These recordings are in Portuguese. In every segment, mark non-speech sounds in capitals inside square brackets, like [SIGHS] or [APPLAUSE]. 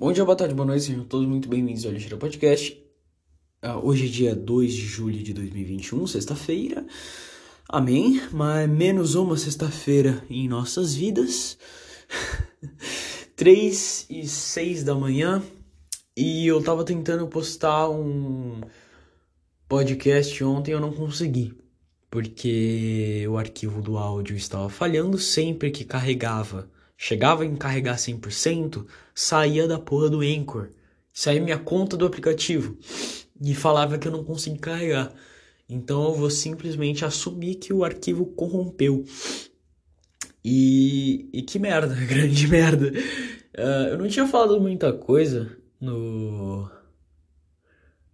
Bom dia, boa tarde, boa noite, sejam todos muito bem-vindos ao Lixeira Podcast. Uh, hoje é dia 2 de julho de 2021, sexta-feira. Amém. Mas menos uma sexta-feira em nossas vidas. [LAUGHS] 3 e 6 da manhã. E eu tava tentando postar um podcast ontem, eu não consegui. Porque o arquivo do áudio estava falhando sempre que carregava chegava em carregar 100%, saía da porra do Anchor, saía minha conta do aplicativo e falava que eu não conseguia carregar. Então eu vou simplesmente assumir que o arquivo corrompeu. E, e que merda, [LAUGHS] grande merda. Uh, eu não tinha falado muita coisa no.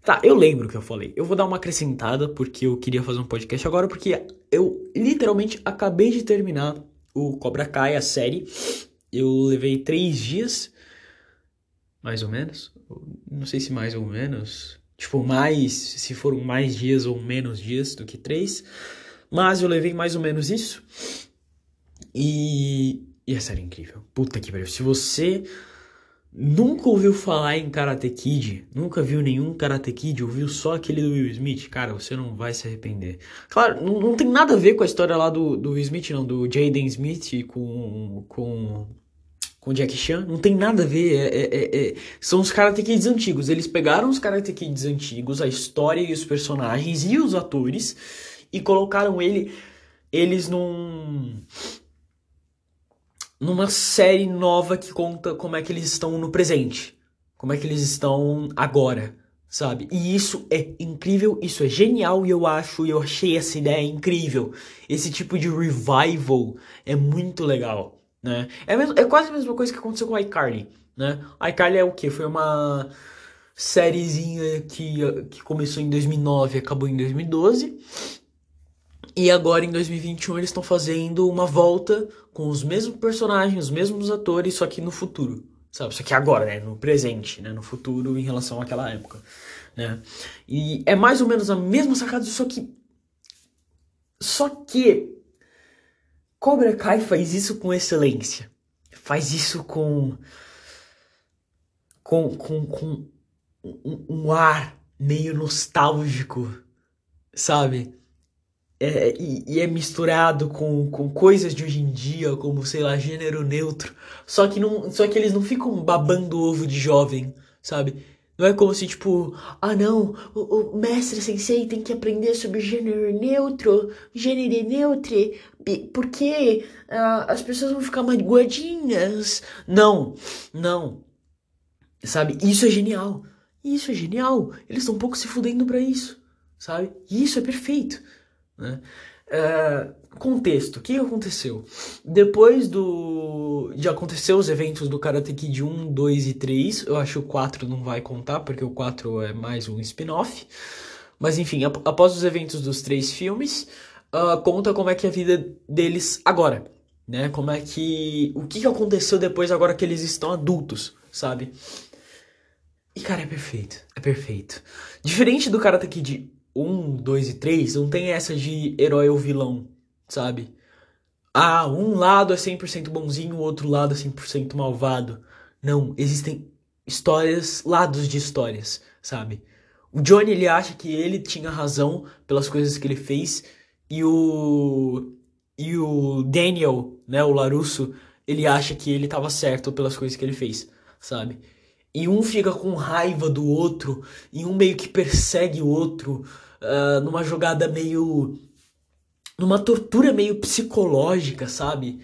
Tá, eu lembro o que eu falei. Eu vou dar uma acrescentada porque eu queria fazer um podcast agora, porque eu literalmente acabei de terminar o Cobra Kai, a série. Eu levei três dias, mais ou menos. Não sei se mais ou menos. Tipo, mais, se foram mais dias ou menos dias do que três. Mas eu levei mais ou menos isso. E, e a série é incrível. Puta que pariu. Se você nunca ouviu falar em Karate Kid, nunca viu nenhum Karate Kid, ouviu só aquele do Will Smith, cara, você não vai se arrepender. Claro, não, não tem nada a ver com a história lá do, do Will Smith, não, do Jaden Smith com, com, com Jack Chan, não tem nada a ver, é, é, é, é, são os Karate Kids antigos, eles pegaram os Karate Kids antigos, a história e os personagens e os atores, e colocaram ele, eles num numa série nova que conta como é que eles estão no presente, como é que eles estão agora, sabe? E isso é incrível, isso é genial e eu acho, eu achei essa ideia incrível. Esse tipo de revival é muito legal, né? É, mesmo, é quase a mesma coisa que aconteceu com a iCarly, né? A iCarly é o que? Foi uma sériezinha que, que começou em 2009 e acabou em 2012 e agora em 2021 eles estão fazendo uma volta com os mesmos personagens, os mesmos atores, só que no futuro, sabe? Só que agora, né? No presente, né? No futuro em relação àquela época, né? E é mais ou menos a mesma sacada, só que. Só que. Cobra Kai faz isso com excelência. Faz isso com. Com, com, com um, um ar meio nostálgico, sabe? É, e, e, é misturado com, com coisas de hoje em dia, como, sei lá, gênero neutro. Só que, não, só que eles não ficam babando ovo de jovem, sabe? Não é como se, tipo, ah não, o, o mestre sensei tem que aprender sobre gênero neutro, gênero neutro, porque uh, as pessoas vão ficar magoadinhas. Não, não. Sabe? Isso é genial. Isso é genial. Eles estão um pouco se fudendo pra isso, sabe? E isso é perfeito. Né? É, contexto, o que aconteceu? Depois do de acontecer os eventos do Karate Kid 1, 2 e 3, eu acho que o 4 não vai contar, porque o 4 é mais um spin-off. Mas enfim, ap após os eventos dos três filmes, uh, conta como é que é a vida deles agora, né? Como é que... o que aconteceu depois agora que eles estão adultos, sabe? E cara, é perfeito, é perfeito. Diferente do Karate Kid 1, 2 e 3 não tem essa de herói ou vilão, sabe? Ah, um lado é 100% bonzinho, o outro lado é 100% malvado. Não, existem histórias, lados de histórias, sabe? O Johnny ele acha que ele tinha razão pelas coisas que ele fez e o e o Daniel, né, o Larusso, ele acha que ele estava certo pelas coisas que ele fez, sabe? E um fica com raiva do outro, e um meio que persegue o outro, uh, numa jogada meio. numa tortura meio psicológica, sabe?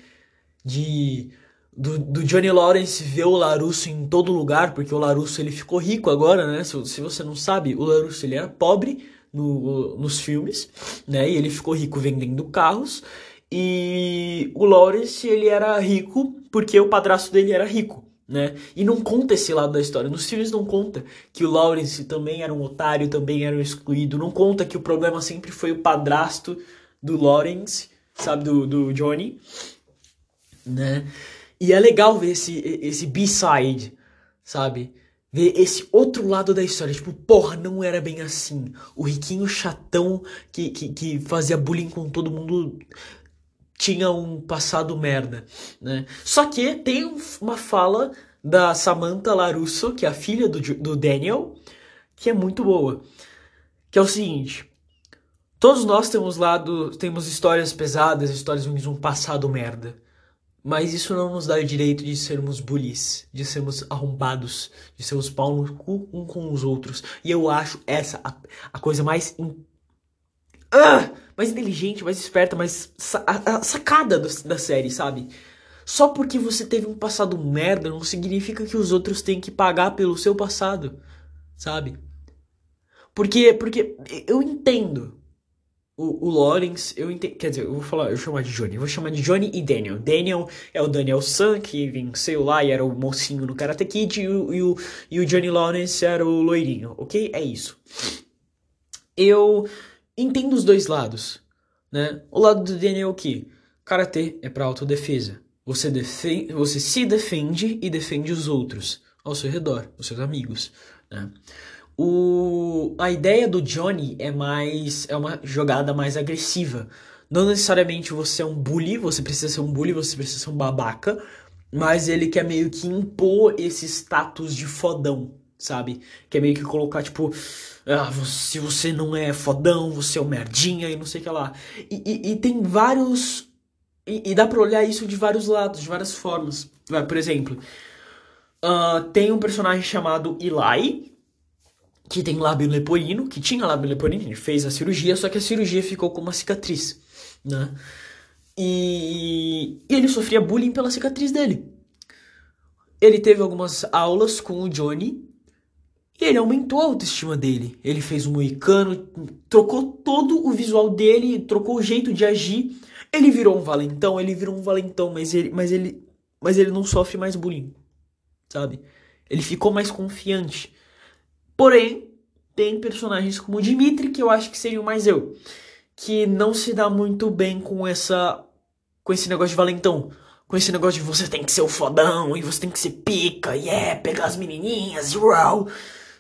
De. Do, do, Johnny Lawrence ver o Larusso em todo lugar, porque o Larusso ele ficou rico agora, né? Se, se você não sabe, o Larusso ele era pobre no, nos filmes, né? E ele ficou rico vendendo carros. E o Lawrence ele era rico porque o padrasto dele era rico né? E não conta esse lado da história. Nos filmes não conta que o Lawrence também era um otário, também era um excluído. Não conta que o problema sempre foi o padrasto do Lawrence, sabe, do, do Johnny, né? E é legal ver esse, esse B-side, sabe? Ver esse outro lado da história. Tipo, porra, não era bem assim. O riquinho chatão que, que, que fazia bullying com todo mundo tinha um passado merda, né? Só que tem uma fala da Samantha Larusso, que é a filha do, do Daniel, que é muito boa. Que é o seguinte: todos nós temos lado, temos histórias pesadas, histórias de um passado merda. Mas isso não nos dá o direito de sermos bullies, de sermos arrombados, de sermos pau no cu um com os outros. E eu acho essa a, a coisa mais. In... Ah! Mais inteligente, mais esperta, mais sa a, sacada do, da série, sabe? Só porque você teve um passado merda não significa que os outros têm que pagar pelo seu passado, sabe? Porque, porque eu entendo o, o Lawrence, eu entendo, quer dizer, eu vou falar, eu vou chamar de Johnny, eu vou chamar de Johnny e Daniel. Daniel é o Daniel San, que venceu lá e era o mocinho no Karate Kid, e o, e o, e o Johnny Lawrence era o loirinho, ok? É isso. Eu entendo os dois lados, né? O lado do Daniel é que? Karatê é para autodefesa. Você, defende, você se defende e defende os outros ao seu redor, os seus amigos, né? O, a ideia do Johnny é mais é uma jogada mais agressiva. Não necessariamente você é um bully, você precisa ser um bully, você precisa ser um babaca, mas ele quer meio que impor esse status de fodão, sabe? Quer meio que colocar tipo, ah, se você não é fodão, você é um merdinha e não sei o que lá. E, e, e tem vários. E, e, dá pra olhar isso de vários lados, de várias formas. Por exemplo, uh, tem um personagem chamado Eli, que tem lábio leporino, que tinha lábio leporino, ele fez a cirurgia, só que a cirurgia ficou com uma cicatriz, né? E, e ele sofria bullying pela cicatriz dele. Ele teve algumas aulas com o Johnny e ele aumentou a autoestima dele. Ele fez um moicano, trocou todo o visual dele, trocou o jeito de agir. Ele virou um valentão, ele virou um valentão, mas ele, mas ele, mas ele não sofre mais bullying, sabe? Ele ficou mais confiante. Porém, tem personagens como o Dimitri, que eu acho que seriam mais eu, que não se dá muito bem com essa com esse negócio de valentão, com esse negócio de você tem que ser o fodão e você tem que ser pica, e yeah, é pegar as menininhas, uau.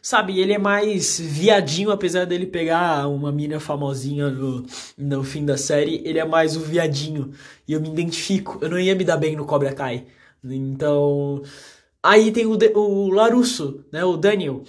Sabe, ele é mais viadinho, apesar dele pegar uma mina famosinha no, no fim da série, ele é mais o viadinho. E eu me identifico. Eu não ia me dar bem no Cobra Kai. Então. Aí tem o, o Larusso, né? O Daniel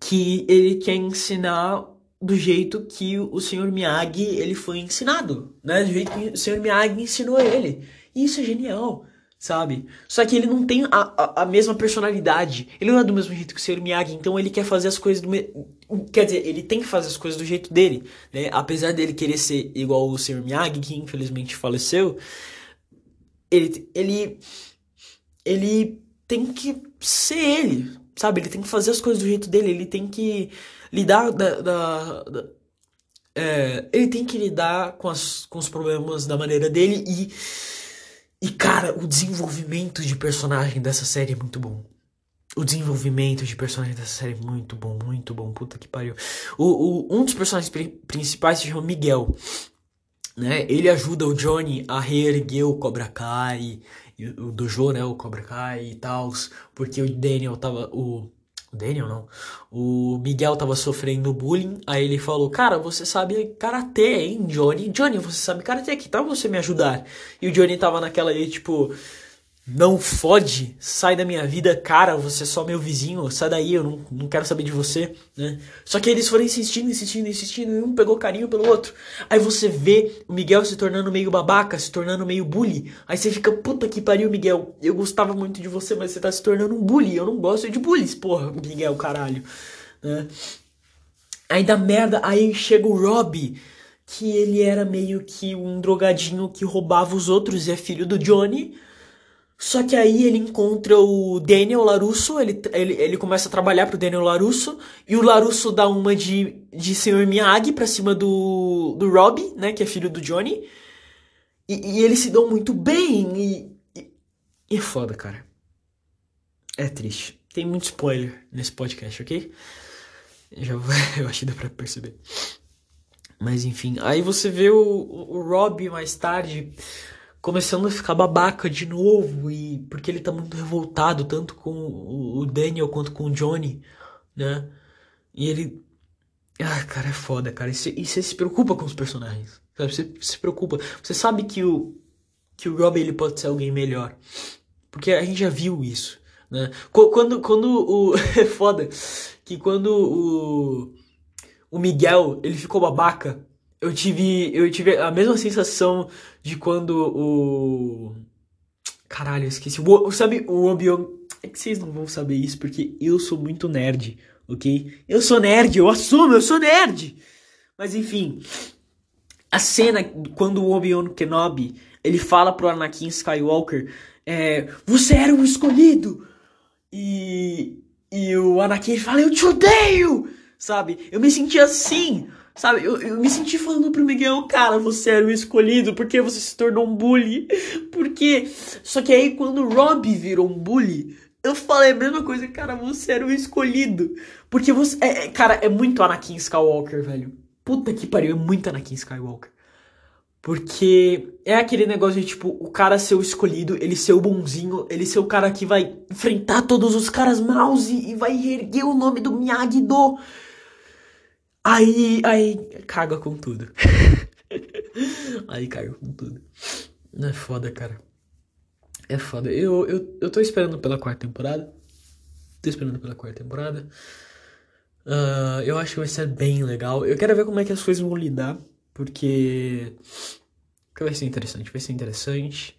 que ele quer ensinar do jeito que o Sr. Miyagi ele foi ensinado, né? Do jeito que o Sr. Miyagi ensinou ele. Isso é genial, sabe? Só que ele não tem a, a, a, mesma personalidade. Ele não é do mesmo jeito que o Sr. Miyagi, então ele quer fazer as coisas do me... quer dizer, ele tem que fazer as coisas do jeito dele, né? Apesar dele querer ser igual o Sr. Miyagi, que infelizmente faleceu, ele ele ele tem que ser ele, sabe? Ele tem que fazer as coisas do jeito dele, ele tem que lidar da, da, da é, ele tem que lidar com, as, com os problemas da maneira dele e e cara, o desenvolvimento de personagem dessa série é muito bom. O desenvolvimento de personagem dessa série é muito bom, muito bom. Puta que pariu. O, o, um dos personagens principais se chama Miguel. Né? Ele ajuda o Johnny a reerguer o Cobra Kai o dojo, né, o Cobra Kai e tal, porque o Daniel tava, o, o Daniel não, o Miguel tava sofrendo bullying, aí ele falou, cara, você sabe karatê, hein, Johnny? Johnny, você sabe karatê, que tal você me ajudar? E o Johnny tava naquela aí, tipo, não fode, sai da minha vida, cara, você é só meu vizinho, sai daí, eu não, não quero saber de você, né? Só que eles foram insistindo, insistindo, insistindo, e um pegou carinho pelo outro. Aí você vê o Miguel se tornando meio babaca, se tornando meio bully. Aí você fica, puta que pariu, Miguel, eu gostava muito de você, mas você tá se tornando um bully, eu não gosto de bullies, porra, Miguel, caralho, né? Aí dá merda, aí chega o Rob, que ele era meio que um drogadinho que roubava os outros e é filho do Johnny, só que aí ele encontra o Daniel Larusso, ele, ele, ele começa a trabalhar pro Daniel Larusso, e o Larusso dá uma de, de Sr. Miyagi pra cima do, do Rob, né, que é filho do Johnny. E, e eles se dão muito bem, e, e, e é foda, cara. É triste. Tem muito spoiler nesse podcast, ok? Já, [LAUGHS] eu acho que dá pra perceber. Mas enfim, aí você vê o, o Rob mais tarde começando a ficar babaca de novo e porque ele tá muito revoltado tanto com o Daniel quanto com o Johnny, né? E ele ah, cara, é foda, cara. E você se preocupa com os personagens. Você se preocupa. Você sabe que o que o Rob ele pode ser alguém melhor. Porque a gente já viu isso, né? Quando, quando o... [LAUGHS] é foda que quando o... O Miguel, ele ficou babaca, eu tive, eu tive a mesma sensação de quando o... Caralho, eu esqueci. O, sabe, o Obi-Wan... É que vocês não vão saber isso, porque eu sou muito nerd, ok? Eu sou nerd, eu assumo, eu sou nerd! Mas enfim, a cena quando o Obi-Wan Kenobi ele fala pro Anakin Skywalker: é, Você era um escolhido! E, e o Anakin fala: Eu te odeio! Sabe? Eu me senti assim. Sabe, eu, eu me senti falando pro Miguel, cara, você era o escolhido, porque você se tornou um bully? Porque. Só que aí quando o Rob virou um bully, eu falei a mesma coisa, cara, você era o escolhido. Porque você. É, é, cara, é muito Anakin Skywalker, velho. Puta que pariu, é muito Anakin Skywalker. Porque é aquele negócio de, tipo, o cara ser o escolhido, ele ser o bonzinho, ele ser o cara que vai enfrentar todos os caras maus e, e vai erguer o nome do Miyagi-Do. Aí, aí, caga com tudo. [LAUGHS] aí caga com tudo. É foda, cara. É foda. Eu, eu, eu tô esperando pela quarta temporada. Tô esperando pela quarta temporada. Uh, eu acho que vai ser bem legal. Eu quero ver como é que as coisas vão lidar, porque, vai ser interessante, vai ser interessante.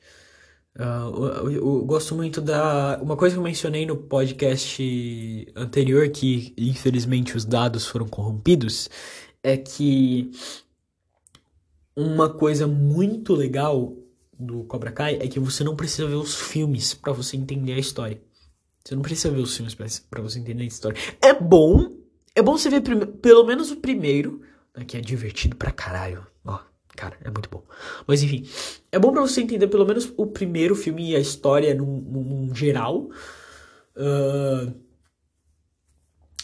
Uh, eu, eu, eu, gosto muito da. Uma coisa que eu mencionei no podcast anterior, que infelizmente os dados foram corrompidos, é que uma coisa muito legal do Cobra Kai é que você não precisa ver os filmes para você entender a história. Você não precisa ver os filmes para você entender a história. É bom é bom você ver pelo menos o primeiro, né, que é divertido pra caralho. Cara, é muito bom. Mas enfim, é bom pra você entender pelo menos o primeiro filme e a história num, num geral. Uh,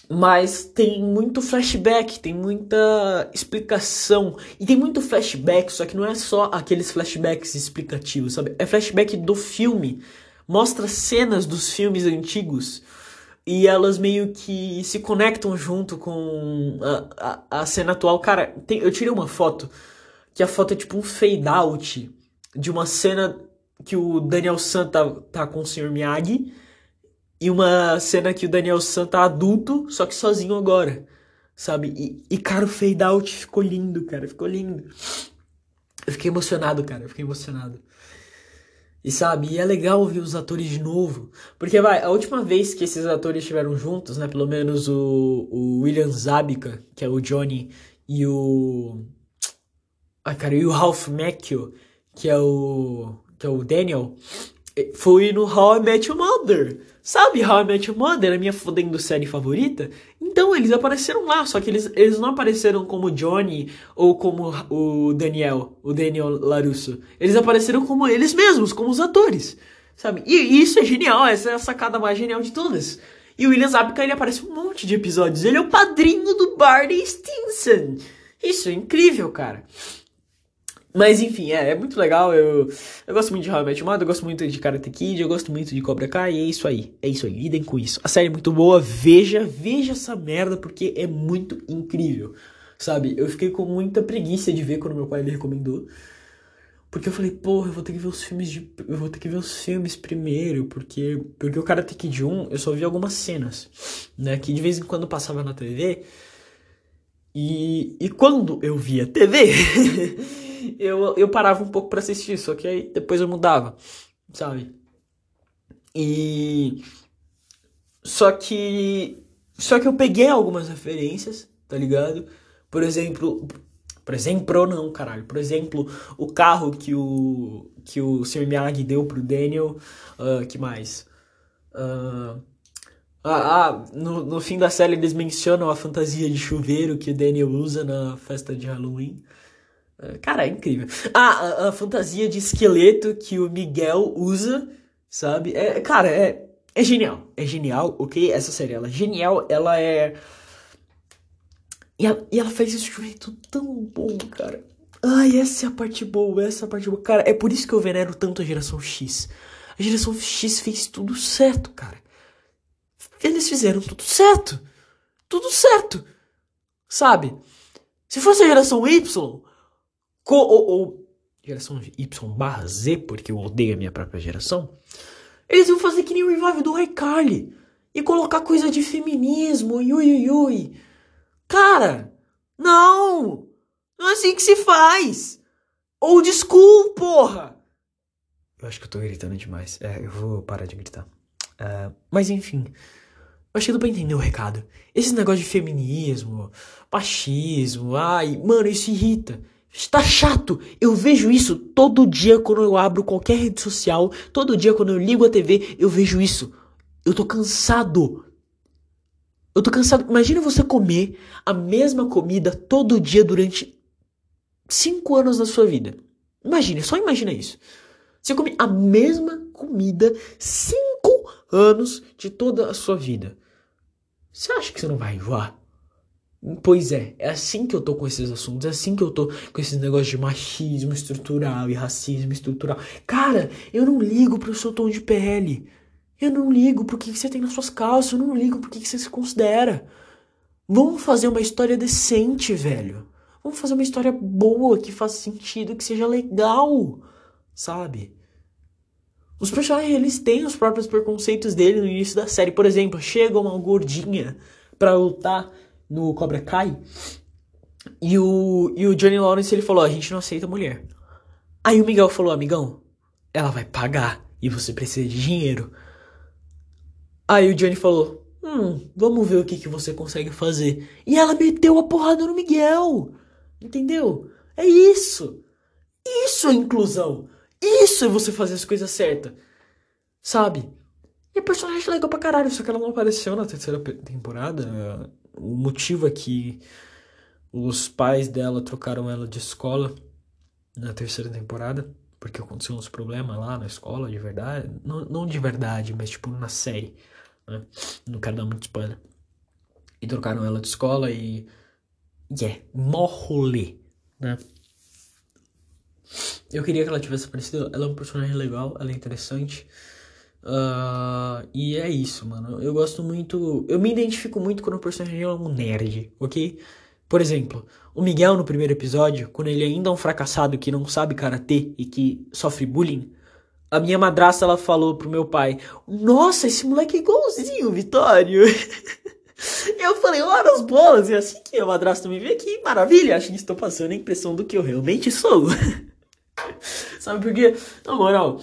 mas tem muito flashback, tem muita explicação. E tem muito flashback, só que não é só aqueles flashbacks explicativos, sabe? É flashback do filme. Mostra cenas dos filmes antigos e elas meio que se conectam junto com a, a, a cena atual. Cara, tem, eu tirei uma foto, que a foto é tipo um fade out de uma cena que o Daniel San tá, tá com o Sr. Miyagi e uma cena que o Daniel San tá adulto, só que sozinho agora, sabe? E, e cara, o fade out ficou lindo, cara, ficou lindo. Eu fiquei emocionado, cara, eu fiquei emocionado. E sabe, e é legal ver os atores de novo. Porque vai, a última vez que esses atores estiveram juntos, né? Pelo menos o, o William Zabka, que é o Johnny, e o. Ah, cara, e o Ralph Macchio, que é o. que é o Daniel, foi no How I Met Your Mother. Sabe How I Met Your Mother, a minha fodendo série favorita? Então, eles apareceram lá, só que eles, eles não apareceram como Johnny ou como o Daniel, o Daniel Larusso. Eles apareceram como eles mesmos, como os atores, sabe? E, e isso é genial, essa é a sacada mais genial de todas. E o William Zabka, ele aparece um monte de episódios. Ele é o padrinho do Barney Stinson. Isso é incrível, cara. Mas enfim, é, é muito legal. Eu, eu gosto muito de How I eu gosto muito de Karate Kid, eu gosto muito de Cobra Kai, e é isso aí. É isso aí, lidem com isso. A série é muito boa, veja, veja essa merda, porque é muito incrível. Sabe? Eu fiquei com muita preguiça de ver quando meu pai ele recomendou. Porque eu falei, porra, eu vou ter que ver os filmes de. Eu vou ter que ver os filmes primeiro, porque. Porque o Karate Kid 1, eu só vi algumas cenas, né? Que de vez em quando passava na TV. E, e quando eu via TV, [LAUGHS] eu, eu parava um pouco para assistir, só que aí depois eu mudava, sabe? E. Só que. Só que eu peguei algumas referências, tá ligado? Por exemplo. Por exemplo, não, caralho. Por exemplo, o carro que o. Que o Sr. Miyagi deu pro Daniel. Uh, que mais? Uh, ah, ah no, no fim da série eles mencionam a fantasia de chuveiro que o Daniel usa na festa de Halloween. Ah, cara, é incrível. Ah, a, a, fantasia de esqueleto que o Miguel usa, sabe? É, cara, é, é genial. É genial, ok? Essa série, ela é genial, ela é. E ela, e ela faz isso de um jeito tão bom, cara. Ai, essa é a parte boa, essa é a parte boa. Cara, é por isso que eu venero tanto a geração X. A geração X fez tudo certo, cara. Eles fizeram tudo certo. Tudo certo. Sabe? Se fosse a geração Y, co ou, ou geração Y barra Z, porque eu odeio a minha própria geração, Eles iam fazer que nem o revive do iCarly. E colocar coisa de feminismo, yui, yui, yui. Cara, não! Não é assim que se faz! Old school, porra! Eu acho que eu tô gritando demais. É, eu vou parar de gritar. Uh, mas enfim. Eu acho que deu pra entender o recado. Esse negócio de feminismo, machismo, ai, mano, isso irrita. Está chato. Eu vejo isso todo dia quando eu abro qualquer rede social, todo dia quando eu ligo a TV, eu vejo isso. Eu tô cansado. Eu tô cansado. Imagina você comer a mesma comida todo dia durante cinco anos da sua vida. Imagina, só imagina isso. Você come a mesma comida cinco anos de toda a sua vida. Você acha que você não vai enjoar? Pois é, é assim que eu tô com esses assuntos, é assim que eu tô com esses negócios de machismo estrutural e racismo estrutural. Cara, eu não ligo pro seu tom de pele. Eu não ligo pro que você tem nas suas calças, eu não ligo pro que você se considera. Vamos fazer uma história decente, velho. Vamos fazer uma história boa, que faça sentido, que seja legal, sabe? Os personagens, eles têm os próprios preconceitos dele no início da série. Por exemplo, chega uma gordinha pra lutar no Cobra Kai. E o, e o Johnny Lawrence ele falou: a gente não aceita mulher. Aí o Miguel falou: amigão, ela vai pagar e você precisa de dinheiro. Aí o Johnny falou: hum, vamos ver o que, que você consegue fazer. E ela meteu a porrada no Miguel. Entendeu? É isso. Isso é inclusão. Isso é você fazer as coisas certas. Sabe? E a personagem é legal pra caralho, só que ela não apareceu na terceira temporada o motivo é que os pais dela trocaram ela de escola na terceira temporada, porque aconteceu uns problemas lá na escola, de verdade. Não, não de verdade, mas tipo na série. Né? Não quero dar muito spoiler. E trocaram ela de escola e. Yeah, é, mó né? Eu queria que ela tivesse aparecido. Ela é um personagem legal, ela é interessante. Uh, e é isso, mano. Eu gosto muito. Eu me identifico muito quando o personagem é um nerd, ok? Por exemplo, o Miguel no primeiro episódio, quando ele ainda é um fracassado que não sabe karatê e que sofre bullying, a minha madrasta ela falou pro meu pai: Nossa, esse moleque é igualzinho, Vitório. [LAUGHS] eu falei, ora as bolas, e assim que a madrasta me vê, que maravilha, acho que estou passando a impressão do que eu realmente sou. [LAUGHS] Sabe por quê? Na moral,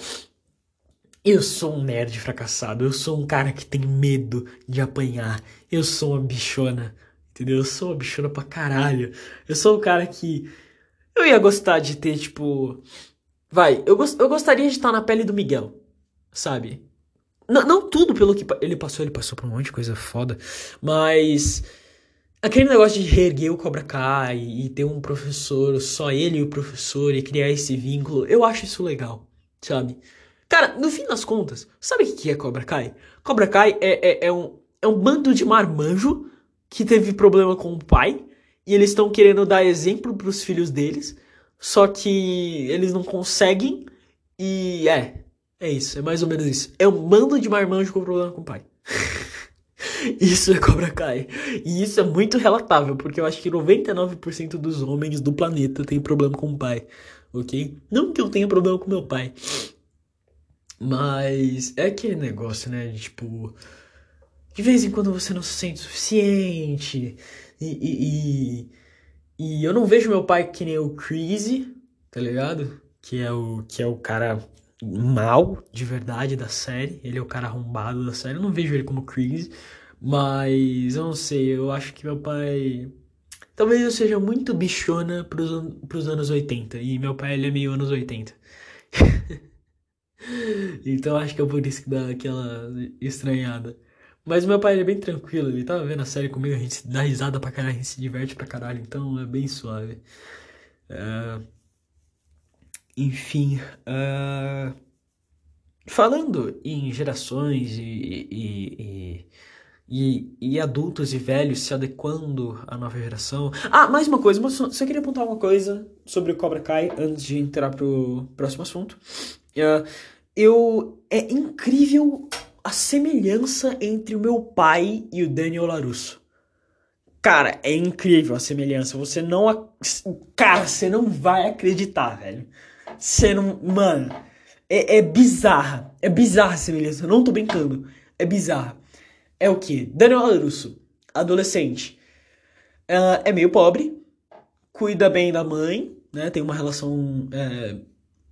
eu sou um nerd fracassado, eu sou um cara que tem medo de apanhar, eu sou uma bichona, entendeu? Eu sou uma bichona pra caralho. Eu sou um cara que. Eu ia gostar de ter, tipo. Vai, eu, gost... eu gostaria de estar na pele do Miguel, sabe? N não tudo pelo que ele passou, ele passou por um monte de coisa foda, mas. Aquele negócio de reerguer o Cobra Kai e ter um professor, só ele e o professor, e criar esse vínculo, eu acho isso legal, sabe? Cara, no fim das contas, sabe o que é Cobra Kai? Cobra Kai é, é, é, um, é um bando de marmanjo que teve problema com o pai e eles estão querendo dar exemplo para os filhos deles, só que eles não conseguem e é, é isso, é mais ou menos isso. É um bando de marmanjo com problema com o pai. [LAUGHS] isso é Cobra Kai. E isso é muito relatável, porque eu acho que 99% dos homens do planeta tem problema com o pai, ok? Não que eu tenha problema com meu pai, mas é aquele negócio, né? De, tipo. De vez em quando você não se sente suficiente. E, e, e, e eu não vejo meu pai que nem o Crazy, tá ligado? Que é o, que é o cara mal de verdade da série. Ele é o cara arrombado da série. Eu não vejo ele como Crazy. Mas eu não sei, eu acho que meu pai. Talvez eu seja muito bichona pros, pros anos 80. E meu pai ele é meio anos 80. [LAUGHS] Então acho que é por isso que dá aquela estranhada. Mas meu pai é bem tranquilo, ele tava vendo a série comigo, a gente dá risada pra caralho, a gente se diverte pra caralho, então é bem suave. Uh, enfim, uh, falando em gerações e, e, e, e, adultos e velhos se adequando à nova geração. Ah, mais uma coisa, só queria apontar uma coisa sobre o Cobra Kai antes de entrar pro próximo assunto. Uh, eu é incrível a semelhança entre o meu pai e o Daniel Larusso. Cara, é incrível a semelhança. Você não. Cara, você não vai acreditar, velho. Você não. Mano, É, é bizarra. É bizarra a semelhança. Não tô brincando. É bizarra. É o que? Daniel Larusso, adolescente. Uh, é meio pobre. Cuida bem da mãe, né? Tem uma relação é,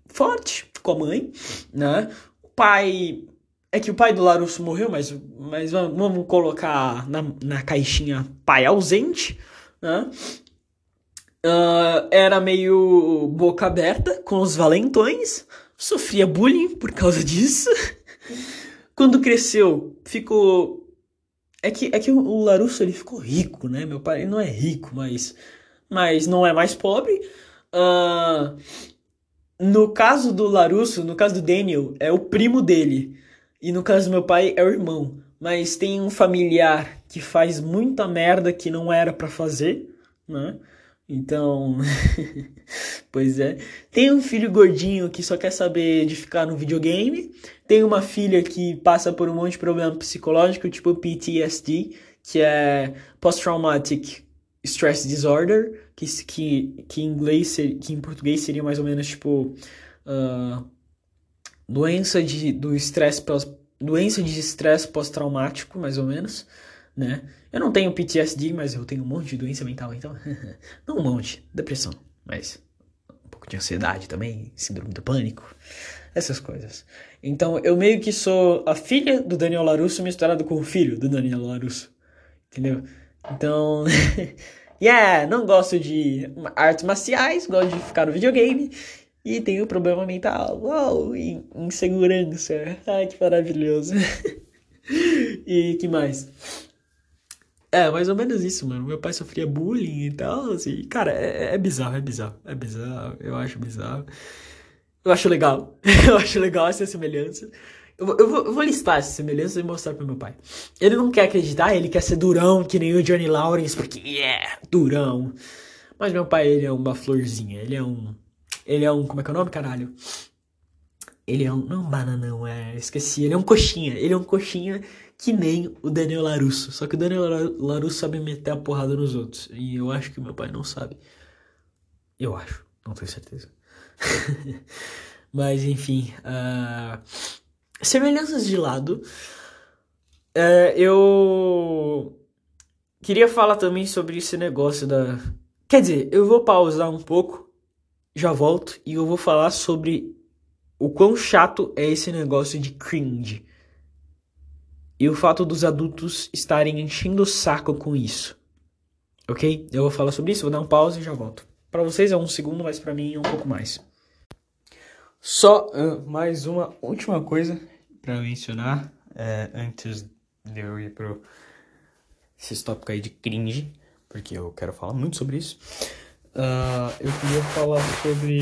forte com a mãe, né? O pai é que o pai do Larusso morreu, mas, mas vamos colocar na, na caixinha pai ausente, né? Uh, era meio boca aberta com os valentões, sofria bullying por causa disso. Quando cresceu, ficou. É que, é que o Larusso ele ficou rico, né? Meu pai não é rico, mas, mas não é mais pobre. Uh, no caso do Larusso, no caso do Daniel, é o primo dele. E no caso do meu pai é o irmão. Mas tem um familiar que faz muita merda que não era para fazer, né? Então, [LAUGHS] pois é. Tem um filho gordinho que só quer saber de ficar no videogame. Tem uma filha que passa por um monte de problema psicológico, tipo PTSD, que é Post-Traumatic Stress Disorder, que, que, que, em inglês, que em português seria mais ou menos tipo. Uh, doença de, do estresse doença de estresse pós-traumático, mais ou menos, né? Eu não tenho PTSD, mas eu tenho um monte de doença mental, então. [LAUGHS] não um monte, depressão, mas um pouco de ansiedade também, síndrome do pânico, essas coisas. Então, eu meio que sou a filha do Daniel Larusso misturado com o filho do Daniel Larusso, entendeu? Então, [LAUGHS] yeah, não gosto de artes marciais, gosto de ficar no videogame e tenho problema mental. Uau, insegurança. Ai, que maravilhoso. [LAUGHS] e que mais? É, mais ou menos isso, mano. Meu pai sofria bullying e tal, assim. Cara, é, é bizarro, é bizarro. É bizarro, eu acho bizarro. Eu acho legal. [LAUGHS] eu acho legal essa semelhança. Eu, vou, eu vou listar essas semelhanças e mostrar pro meu pai. Ele não quer acreditar, ele quer ser durão, que nem o Johnny Lawrence, porque, yeah, durão. Mas meu pai, ele é uma florzinha, ele é um ele é um. Como é que é o nome, caralho? Ele é um. Não, bananão, é. Esqueci. Ele é um coxinha. Ele é um coxinha que nem o Daniel Larusso. Só que o Daniel Larusso sabe meter a porrada nos outros. E eu acho que meu pai não sabe. Eu acho. Não tenho certeza. [LAUGHS] Mas, enfim. Uh... Semelhanças de lado. Uh, eu. Queria falar também sobre esse negócio da. Quer dizer, eu vou pausar um pouco já volto e eu vou falar sobre o quão chato é esse negócio de cringe. E o fato dos adultos estarem enchendo o saco com isso. Ok? Eu vou falar sobre isso, vou dar um pause e já volto. Para vocês é um segundo, mas para mim é um pouco mais. Só uh, mais uma última coisa para mencionar é, antes de eu ir pro esse tópico aí de cringe, porque eu quero falar muito sobre isso. Uh, eu queria falar sobre.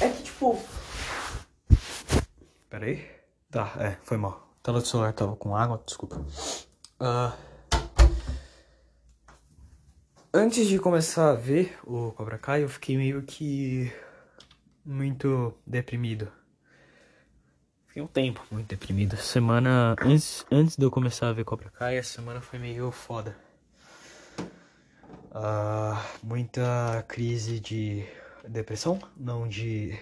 É que tipo. Pera aí. Tá, é, foi mal. A tela do celular tava com água, desculpa. Uh, antes de começar a ver o Cobra Kai, eu fiquei meio que. Muito deprimido. Fiquei um tempo muito deprimido. Semana. Antes, antes de eu começar a ver Cobra Kai, a semana foi meio foda uh, muita crise de depressão, não de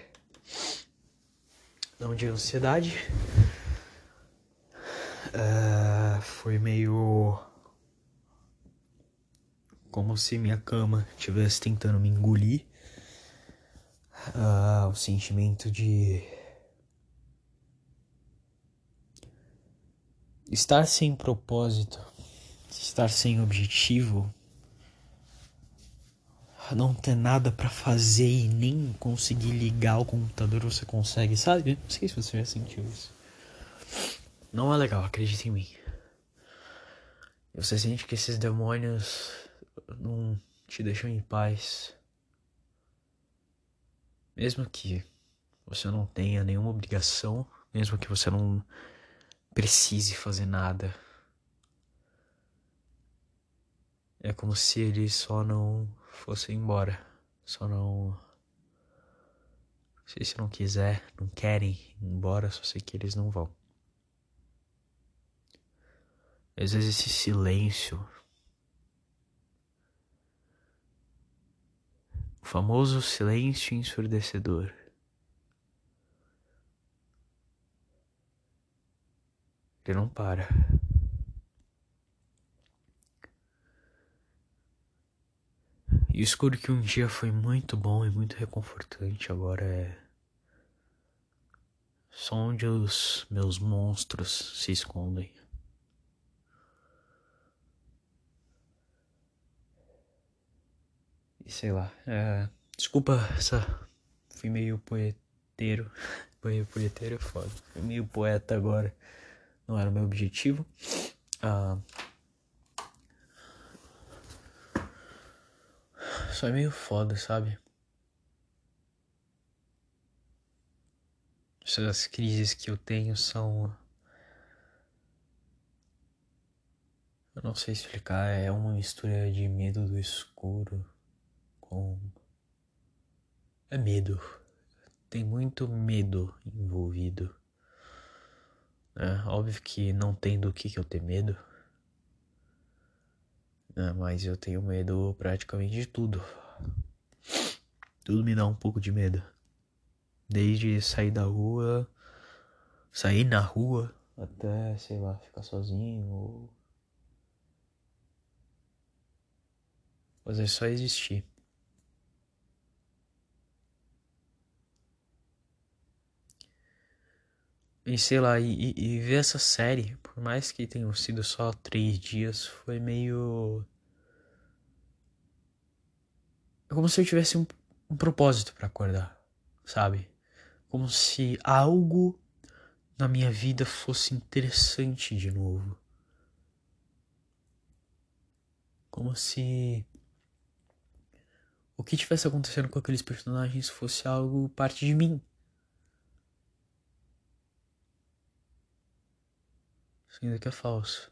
não de ansiedade. Uh, foi meio como se minha cama estivesse tentando me engolir. Uh, o sentimento de estar sem propósito, estar sem objetivo, não ter nada para fazer e nem conseguir ligar o computador você consegue, sabe? Não sei se você já sentiu isso. Não é legal, acredite em mim. Você sente que esses demônios não te deixam em paz. Mesmo que você não tenha nenhuma obrigação, mesmo que você não precise fazer nada. É como se eles só não fossem embora. Só não. Se não quiser, não querem ir embora, só sei que eles não vão. Às vezes esse silêncio. o famoso silêncio ensurdecedor. Ele não para. E o escuro que um dia foi muito bom e muito reconfortante agora é. Só onde os meus monstros se escondem. E sei lá. É... Desculpa essa. Fui meio poeteiro. [LAUGHS] Meio poeteiro é foda. Fui meio poeta agora. Não era o meu objetivo. Ah. Só é meio foda, sabe? Essas crises que eu tenho são. Eu não sei explicar, é uma mistura de medo do escuro com. É medo. Tem muito medo envolvido. É, óbvio que não tem do que, que eu ter medo. É, mas eu tenho medo praticamente de tudo. Tudo me dá um pouco de medo. Desde sair da rua, sair na rua, até, sei lá, ficar sozinho ou. Fazer só existir. E sei lá, e, e, ver essa série, por mais que tenham sido só três dias, foi meio. É como se eu tivesse um, um propósito para acordar, sabe? Como se algo na minha vida fosse interessante de novo. Como se o que tivesse acontecendo com aqueles personagens fosse algo parte de mim. Sendo que é falso.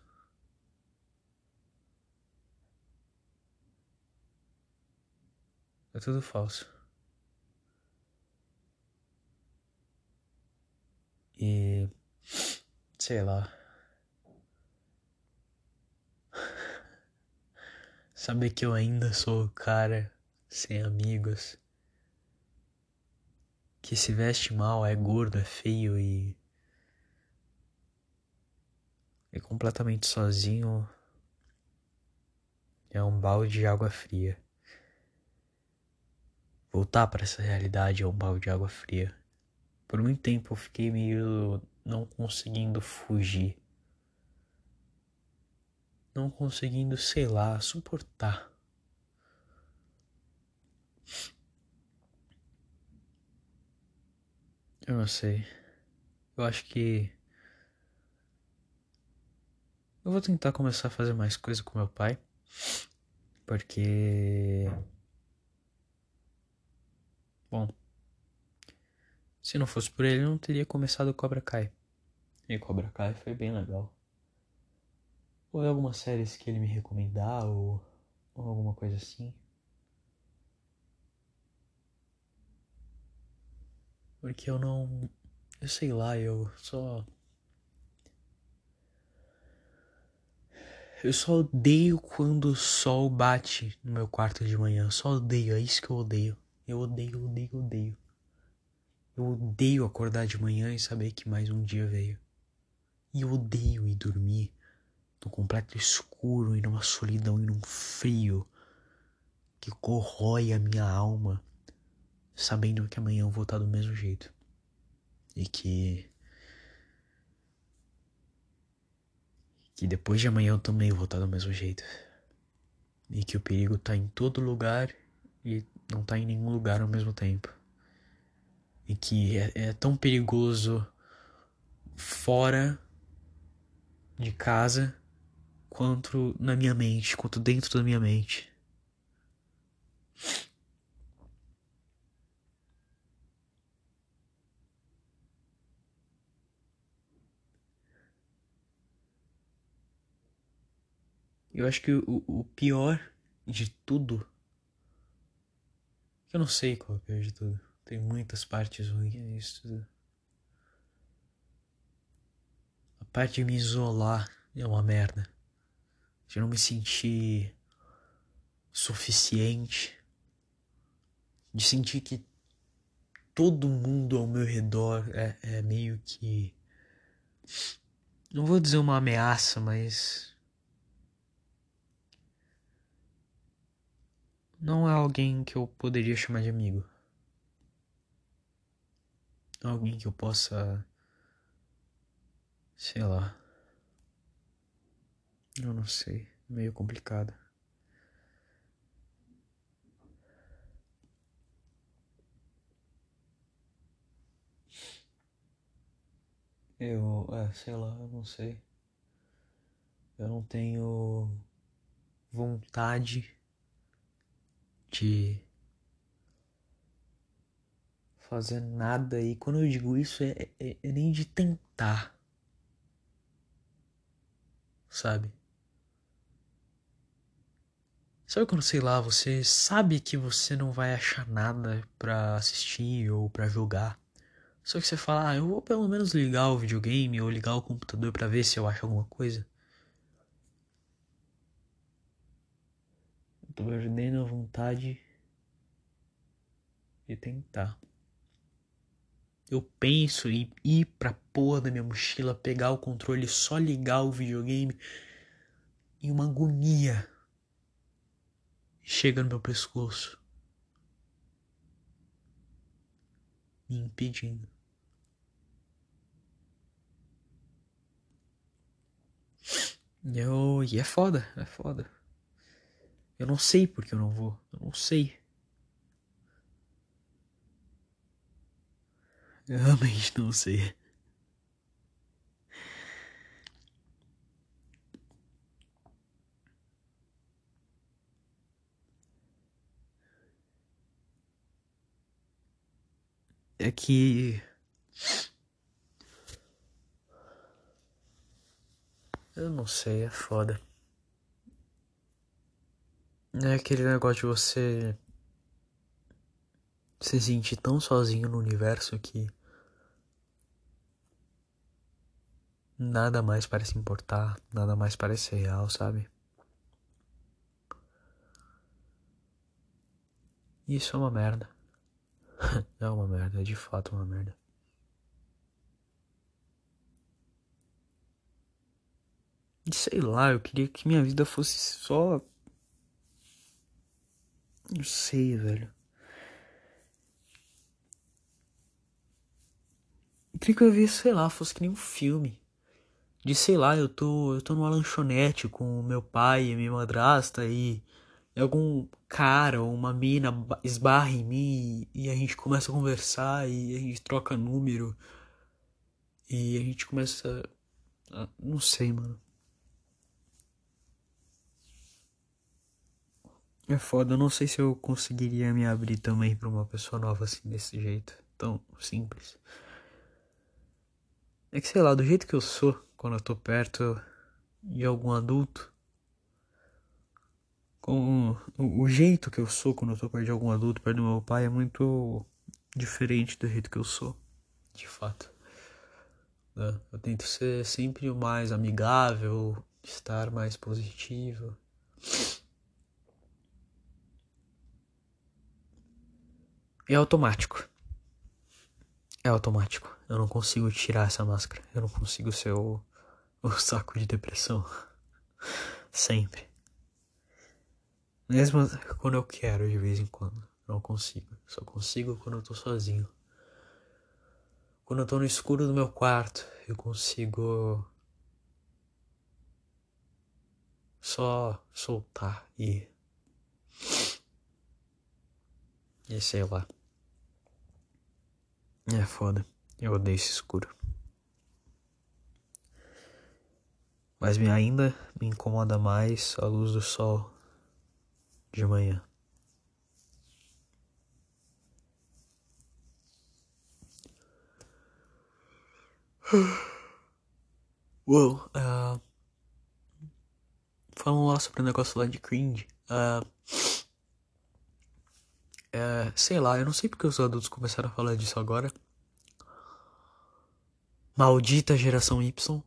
É tudo falso. E. Sei lá. [LAUGHS] Saber que eu ainda sou o cara sem amigos. Que se veste mal, é gordo, é feio e e completamente sozinho é um balde de água fria. Voltar para essa realidade é um balde de água fria. Por muito tempo eu fiquei meio não conseguindo fugir. Não conseguindo, sei lá, suportar. Eu não sei. Eu acho que eu vou tentar começar a fazer mais coisa com meu pai. Porque. Bom. Se não fosse por ele, eu não teria começado o Cobra Kai. E Cobra Kai foi bem legal. Ou algumas séries que ele me recomendar, ou, ou alguma coisa assim. Porque eu não. Eu sei lá, eu só Eu só odeio quando o sol bate no meu quarto de manhã. Eu só odeio, é isso que eu odeio. Eu odeio, odeio, odeio. Eu odeio acordar de manhã e saber que mais um dia veio. E eu odeio ir dormir no completo escuro e numa solidão e num frio que corrói a minha alma, sabendo que amanhã eu vou estar do mesmo jeito. E que que depois de amanhã eu também vou estar do mesmo jeito. E que o perigo tá em todo lugar e não tá em nenhum lugar ao mesmo tempo. E que é, é tão perigoso fora de casa quanto na minha mente, quanto dentro da minha mente. Eu acho que o, o pior de tudo. Eu não sei qual é o pior de tudo. Tem muitas partes ruins nisso tudo. A parte de me isolar é uma merda. De não me sentir suficiente. De sentir que todo mundo ao meu redor é, é meio que Não vou dizer uma ameaça, mas. Não é alguém que eu poderia chamar de amigo. Alguém que eu possa. Sei lá. Eu não sei. Meio complicado. Eu, é, sei lá, eu não sei. Eu não tenho vontade de fazer nada. E quando eu digo isso, é, é, é nem de tentar. Sabe? Sabe quando, sei lá, você sabe que você não vai achar nada pra assistir ou pra jogar? Só que você fala, ah, eu vou pelo menos ligar o videogame ou ligar o computador para ver se eu acho alguma coisa. Eu tô perdendo a vontade de tentar. Eu penso em ir pra porra da minha mochila, pegar o controle, só ligar o videogame em uma agonia chega no meu pescoço, me impedindo. Eu, e é foda, é foda. Eu não sei porque eu não vou, eu não sei. Eu realmente não sei. É que Eu não sei, é foda. É aquele negócio de você se sentir tão sozinho no universo que nada mais parece importar, nada mais parece real, sabe? Isso é uma merda. [LAUGHS] é uma merda, é de fato uma merda. E sei lá, eu queria que minha vida fosse só. Não sei, velho. Queria que eu visse, sei lá, fosse que nem um filme. De sei lá, eu tô, eu tô numa lanchonete com meu pai e minha madrasta e algum cara ou uma mina esbarra em mim e a gente começa a conversar e a gente troca número e a gente começa a... não sei, mano. É foda, eu não sei se eu conseguiria me abrir também pra uma pessoa nova assim, desse jeito. Tão simples. É que sei lá, do jeito que eu sou, quando eu tô perto de algum adulto, com o, o jeito que eu sou quando eu tô perto de algum adulto, perto do meu pai, é muito diferente do jeito que eu sou, de fato. Né? Eu tento ser sempre o mais amigável, estar mais positivo. É automático. É automático. Eu não consigo tirar essa máscara. Eu não consigo ser o, o saco de depressão. Sempre. Mesmo quando eu quero, de vez em quando. Não consigo. Só consigo quando eu tô sozinho. Quando eu tô no escuro do meu quarto, eu consigo. Só soltar e e sei lá. É foda. Eu odeio esse escuro. Mas me ainda me incomoda mais a luz do sol de manhã. [SIGHS] Uou, uh, falando lá sobre o negócio lá de cringe. Uh, é, sei lá, eu não sei porque os adultos começaram a falar disso agora. Maldita geração Y.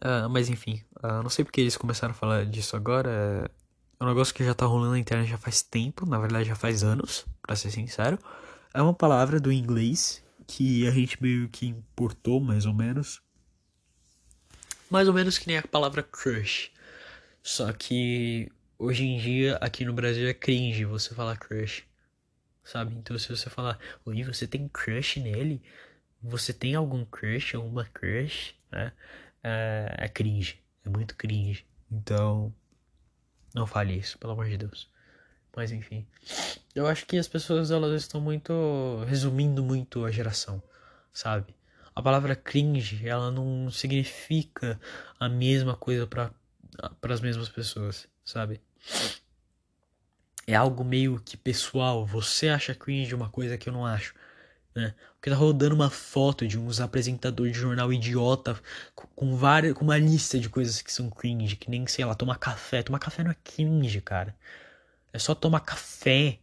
é, [LAUGHS] mas enfim, uh, não sei porque eles começaram a falar disso agora. É um negócio que já tá rolando na internet já faz tempo, na verdade já faz anos, para ser sincero. É uma palavra do inglês que a gente meio que importou, mais ou menos. Mais ou menos que nem a palavra crush. Só que hoje em dia aqui no Brasil é cringe você falar crush. Sabe? Então se você falar, oi, você tem crush nele? Você tem algum crush, alguma crush? Né? É, é cringe. É muito cringe. Então, não fale isso, pelo amor de Deus. Mas enfim. Eu acho que as pessoas elas estão muito resumindo muito a geração, sabe? A palavra cringe, ela não significa a mesma coisa para as mesmas pessoas, sabe? É algo meio que pessoal. Você acha cringe uma coisa que eu não acho, né? Porque tá rodando uma foto de uns apresentadores de jornal idiota com várias, com uma lista de coisas que são cringe, que nem sei lá, tomar café. Tomar café não é cringe, cara. É só tomar café.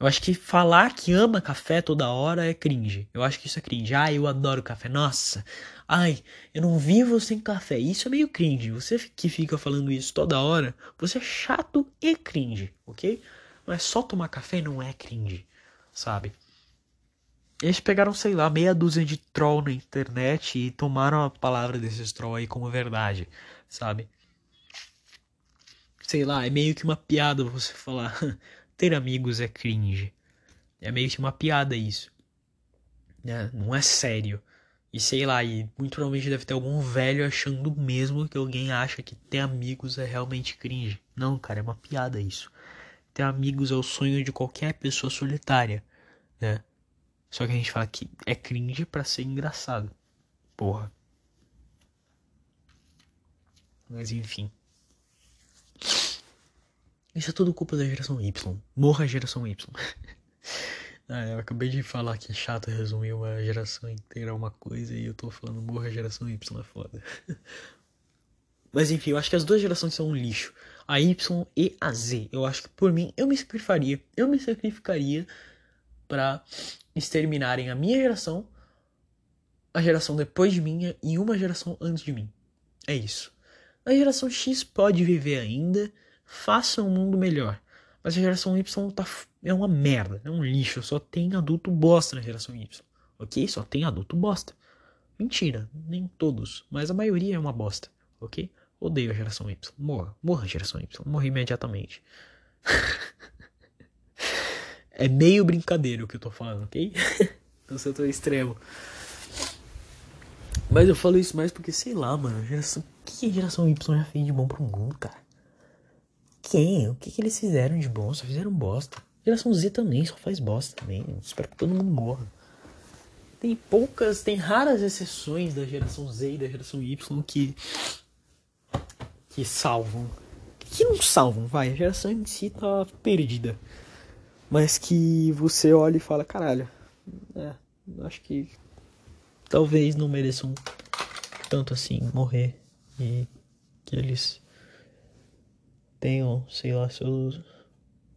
Eu acho que falar que ama café toda hora é cringe. Eu acho que isso é cringe. Ai, eu adoro café. Nossa. Ai, eu não vivo sem café. Isso é meio cringe. Você que fica falando isso toda hora, você é chato e cringe, ok? Mas só tomar café não é cringe, sabe? Eles pegaram, sei lá, meia dúzia de troll na internet e tomaram a palavra desses troll aí como verdade, sabe? sei lá, é meio que uma piada você falar [LAUGHS] ter amigos é cringe. É meio que uma piada isso. Né? Não é sério. E sei lá, e muito provavelmente deve ter algum velho achando mesmo que alguém acha que ter amigos é realmente cringe. Não, cara, é uma piada isso. Ter amigos é o sonho de qualquer pessoa solitária, né? Só que a gente fala que é cringe para ser engraçado. Porra. Mas enfim. Isso é tudo culpa da geração Y. Morra a geração Y. [LAUGHS] ah, eu acabei de falar que é chato resumir uma geração inteira uma coisa e eu tô falando morra a geração Y, é foda. [LAUGHS] Mas enfim, eu acho que as duas gerações são um lixo. A Y e a Z. Eu acho que por mim, eu me sacrificaria. Eu me sacrificaria para exterminarem a minha geração, a geração depois de minha e uma geração antes de mim. É isso. A geração X pode viver ainda faça um mundo melhor. Mas a geração Y tá, é uma merda, é um lixo. Só tem adulto bosta na geração Y. Ok? Só tem adulto bosta. Mentira, nem todos, mas a maioria é uma bosta. Ok? Odeio a geração Y. Morra, morra a geração Y. Morra imediatamente. [LAUGHS] é meio brincadeira o que eu tô falando, ok? não sou tão extremo. Mas eu falo isso mais porque, sei lá, mano, geração. O que a geração Y já fez de bom pro mundo, cara? Quem? O que, que eles fizeram de bom? Só fizeram bosta. Geração Z também só faz bosta também. Espero que todo mundo morra. Tem poucas, tem raras exceções da geração Z e da geração Y que que salvam. Que não salvam, vai. A geração em si tá perdida. Mas que você olha e fala, caralho, é, acho que talvez não mereçam tanto assim morrer e que eles tenham, sei lá, seus,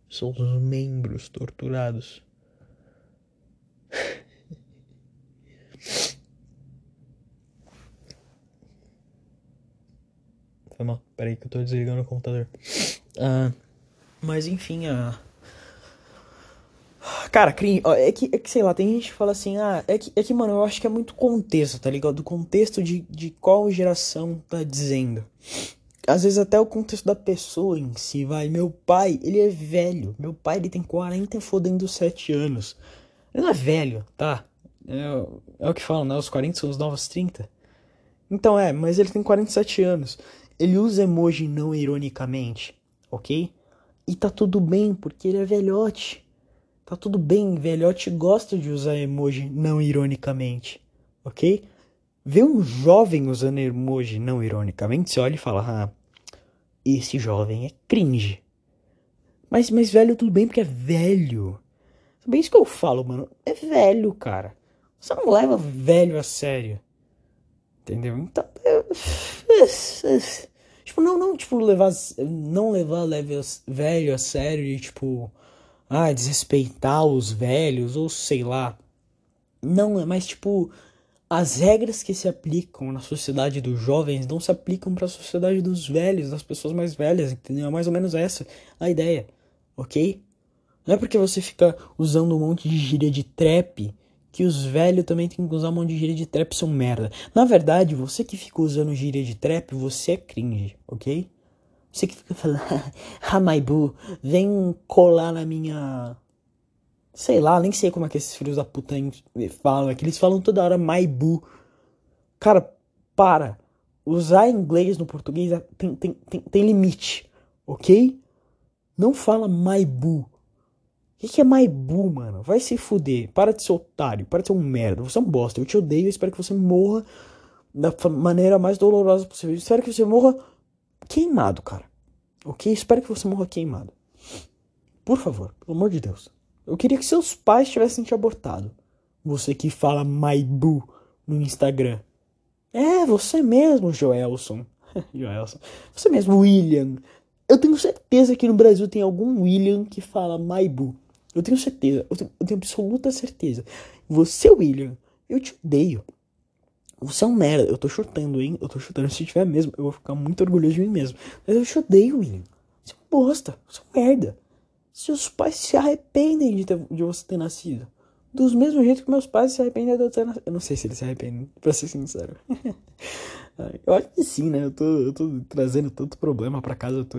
seus membros torturados. Foi mal, peraí que eu tô desligando o computador. Ah, mas enfim, a. Cara, é que, é que, sei lá, tem gente que fala assim, ah, é que, é que, mano, eu acho que é muito contexto, tá ligado? Do contexto de, de qual geração tá dizendo às vezes até o contexto da pessoa em si, vai. Meu pai, ele é velho. Meu pai, ele tem 40 fodendo 7 anos. Ele não é velho, tá? É, é o que falam, né? Os 40 são os novos 30. Então é, mas ele tem 47 anos. Ele usa emoji não ironicamente, ok? E tá tudo bem, porque ele é velhote. Tá tudo bem, velhote gosta de usar emoji não ironicamente, ok? Ver um jovem usando emoji não ironicamente, você olha e fala, ah, esse jovem é cringe. Mas, mas velho, tudo bem porque é velho. É isso que eu falo, mano. É velho, cara. Você não leva velho a sério. Entendeu? Então. É... [LAUGHS] Tipo, não, não, tipo, levar. Não levar velho a sério e, tipo. Ah, desrespeitar os velhos, ou sei lá. Não, é mais tipo as regras que se aplicam na sociedade dos jovens não se aplicam para a sociedade dos velhos, das pessoas mais velhas, entendeu? É mais ou menos essa a ideia, ok? Não é porque você fica usando um monte de gíria de trap que os velhos também tem que usar um monte de gíria de trap são merda. Na verdade, você que fica usando gíria de trap, você é cringe, ok? Você que fica falando, [LAUGHS] Ramaibu, vem colar na minha. Sei lá, nem sei como é que esses filhos da puta falam. É que eles falam toda hora Maibu. Cara, para. Usar inglês no português é, tem, tem, tem, tem limite, ok? Não fala Maibu. O que, que é Maibu, mano? Vai se fuder. Para de ser otário. Para de ser um merda. Você é um bosta. Eu te odeio. Eu espero que você morra da maneira mais dolorosa possível. Eu espero que você morra queimado, cara. Ok? Espero que você morra queimado. Por favor, pelo amor de Deus. Eu queria que seus pais tivessem te abortado. Você que fala Maibu no Instagram. É, você mesmo, Joelson. [LAUGHS] Joelson. Você mesmo, William. Eu tenho certeza que no Brasil tem algum William que fala Maibu. Eu tenho certeza. Eu tenho, eu tenho absoluta certeza. Você, William, eu te odeio. Você é um merda. Eu tô chutando, hein? Eu tô chutando. Se tiver mesmo, eu vou ficar muito orgulhoso de mim mesmo. Mas eu te odeio, William. Você é um bosta. Você é um merda. Seus pais se arrependem de, ter, de você ter nascido. Dos mesmos jeitos que meus pais se arrependem de eu ter nascido. Eu não sei se eles se arrependem, [LAUGHS] pra ser sincero. [LAUGHS] eu acho que sim, né? Eu tô, eu tô trazendo tanto problema pra casa. Eu tô...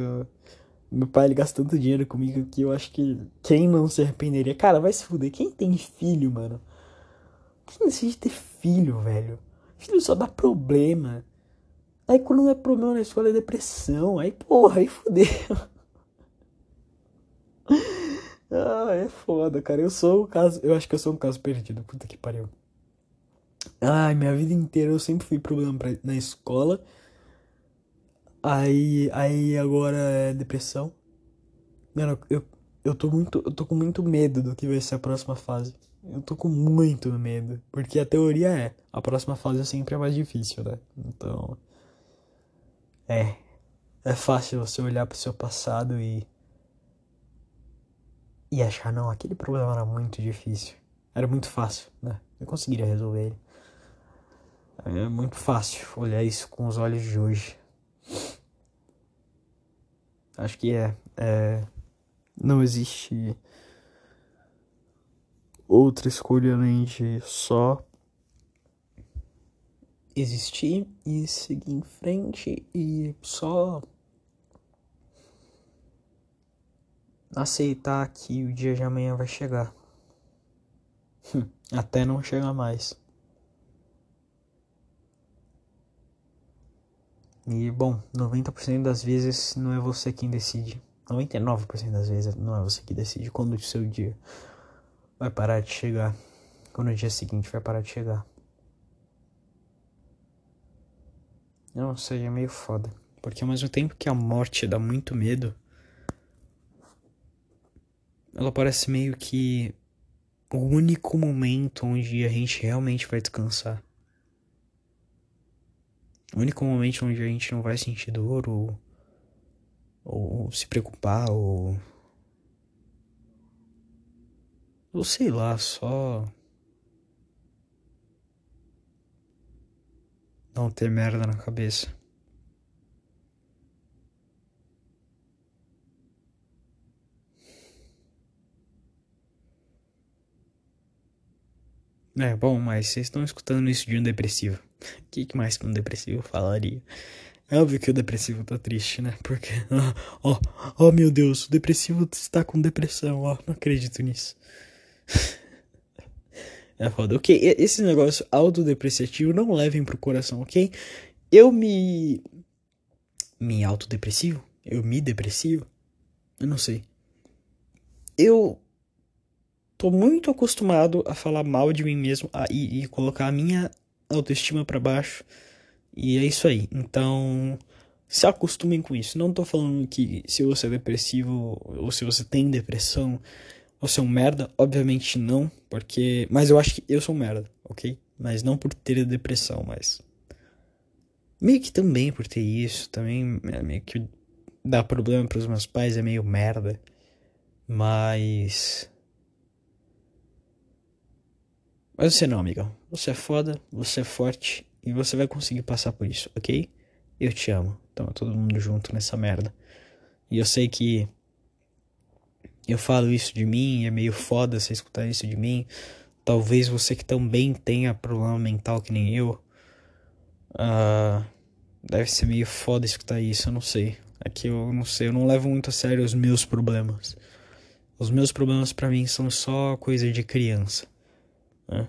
Meu pai ele gasta tanto dinheiro comigo que eu acho que quem não se arrependeria. Cara, vai se fuder. Quem tem filho, mano? Quem decide ter filho, velho? Filho só dá problema. Aí quando não é problema na escola é depressão. Aí, porra, aí fudeu. [LAUGHS] [LAUGHS] ah, é foda, cara. Eu sou o caso. Eu acho que eu sou um caso perdido. Puta que pariu. Ai, minha vida inteira eu sempre fui problema pra, na escola. Aí, aí agora é depressão. Mano, eu, eu tô muito. Eu tô com muito medo do que vai ser a próxima fase. Eu tô com muito medo. Porque a teoria é, a próxima fase sempre é mais difícil, né? Então. É. É fácil você olhar pro seu passado e. E achar, não, aquele problema era muito difícil. Era muito fácil, né? Eu conseguiria resolver ele. É muito fácil olhar isso com os olhos de hoje. Acho que é. é não existe outra escolha além de só existir e seguir em frente e só aceitar que o dia de amanhã vai chegar. [LAUGHS] Até não chegar mais. E bom, 90% das vezes não é você quem decide. 99% das vezes não é você que decide quando o seu dia vai parar de chegar. Quando o dia seguinte vai parar de chegar. Não sei, é meio foda. Porque ao mesmo tempo que a morte dá muito medo, ela parece meio que o único momento onde a gente realmente vai descansar. O único momento onde a gente não vai sentir dor ou, ou se preocupar ou ou sei lá, só. Não ter merda na cabeça. É, bom, mas vocês estão escutando isso de um depressivo. O que, que mais que um depressivo falaria? É óbvio que o depressivo tá triste, né? Porque, [LAUGHS] ó, oh, oh, meu Deus, o depressivo está com depressão, ó, oh, não acredito nisso. [LAUGHS] É foda. Ok, esse negócio autodepreciativo não levem pro coração, ok? Eu me. Me autodepressivo? Eu me depressivo? Eu não sei. Eu tô muito acostumado a falar mal de mim mesmo a, e, e colocar a minha autoestima para baixo. E é isso aí. Então, se acostumem com isso. Não tô falando que se você é depressivo ou se você tem depressão, você é um merda? Obviamente não, porque. Mas eu acho que eu sou um merda, ok? Mas não por ter depressão, mas. Meio que também por ter isso, também é meio que dá problema pros meus pais, é meio merda. Mas. Mas você não, amigão. Você é foda, você é forte e você vai conseguir passar por isso, ok? Eu te amo. Então, todo mundo junto nessa merda. E eu sei que eu falo isso de mim, é meio foda você escutar isso de mim, Talvez você que também tenha problema mental que nem eu. Uh, deve ser meio foda escutar isso, eu não sei. Aqui eu não sei, eu não levo muito a sério os meus problemas. Os meus problemas para mim são só coisa de criança. Né?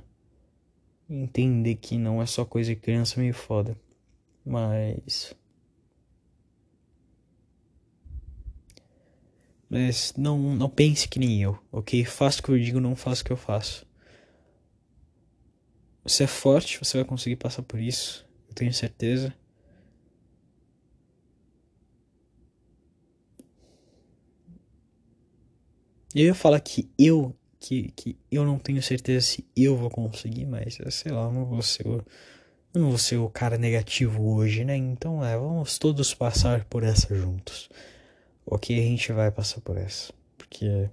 Entender que não é só coisa de criança meio foda. Mas. Mas não, não pense que nem eu, ok? Faça o que eu digo, não faça o que eu faço. Você é forte, você vai conseguir passar por isso, eu tenho certeza. Eu ia falar que eu que, que eu não tenho certeza se eu vou conseguir, mas sei lá, eu não vou ser o, eu não vou ser o cara negativo hoje, né? Então é, vamos todos passar por essa juntos. Ok, a gente vai passar por essa. Porque.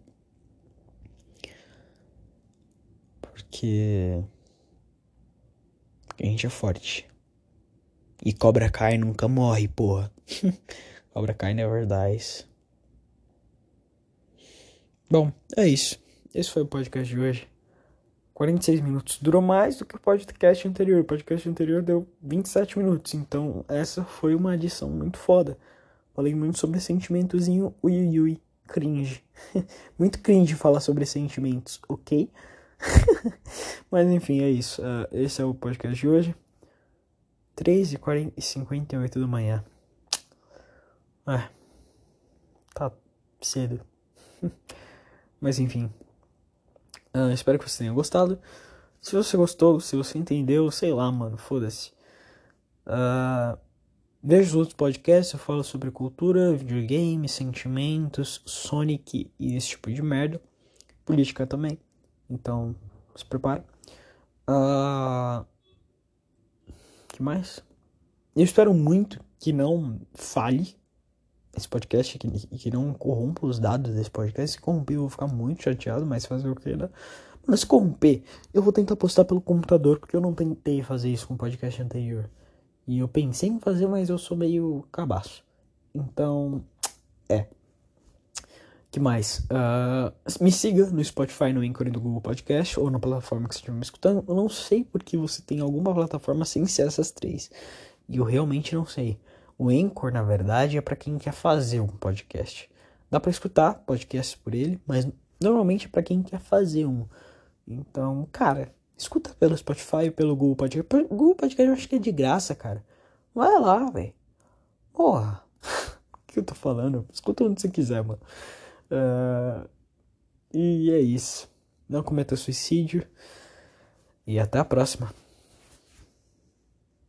Porque. Porque a gente é forte. E Cobra Kai nunca morre, porra. [LAUGHS] Cobra Kai never dies. Bom, é isso. Esse foi o podcast de hoje. 46 minutos. Durou mais do que o podcast anterior. O podcast anterior deu 27 minutos. Então, essa foi uma adição muito foda. Falei muito sobre sentimentozinho ui ui. Cringe. [LAUGHS] muito cringe falar sobre sentimentos, ok? [LAUGHS] Mas enfim, é isso. Uh, esse é o podcast de hoje. 3 e 58 da manhã. É. Tá cedo. [LAUGHS] Mas enfim. Uh, espero que você tenha gostado. Se você gostou, se você entendeu, sei lá, mano, foda-se. Uh, veja os outros podcasts, eu falo sobre cultura, videogame, sentimentos, Sonic e esse tipo de merda. Política também. Então, se prepara. Uh, que mais? Eu espero muito que não fale esse podcast que, que não corrompa os dados desse podcast. Se corromper, eu vou ficar muito chateado, mas fazer o que, né? Mano, se corromper, eu vou tentar postar pelo computador, porque eu não tentei fazer isso com o podcast anterior. E eu pensei em fazer, mas eu sou meio cabaço. Então, é. que mais? Uh, me siga no Spotify, no Anchor e no Google Podcast, ou na plataforma que você estiver me escutando. Eu não sei porque você tem alguma plataforma sem ser essas três. E eu realmente não sei. O Anchor, na verdade, é para quem quer fazer um podcast. Dá para escutar podcasts por ele, mas normalmente é para quem quer fazer um. Então, cara, escuta pelo Spotify, pelo Google Podcast. Google Podcast eu acho que é de graça, cara. Vai lá, velho. Porra. o [LAUGHS] que eu tô falando? Escuta onde você quiser, mano. Uh, e é isso. Não cometa suicídio. E até a próxima.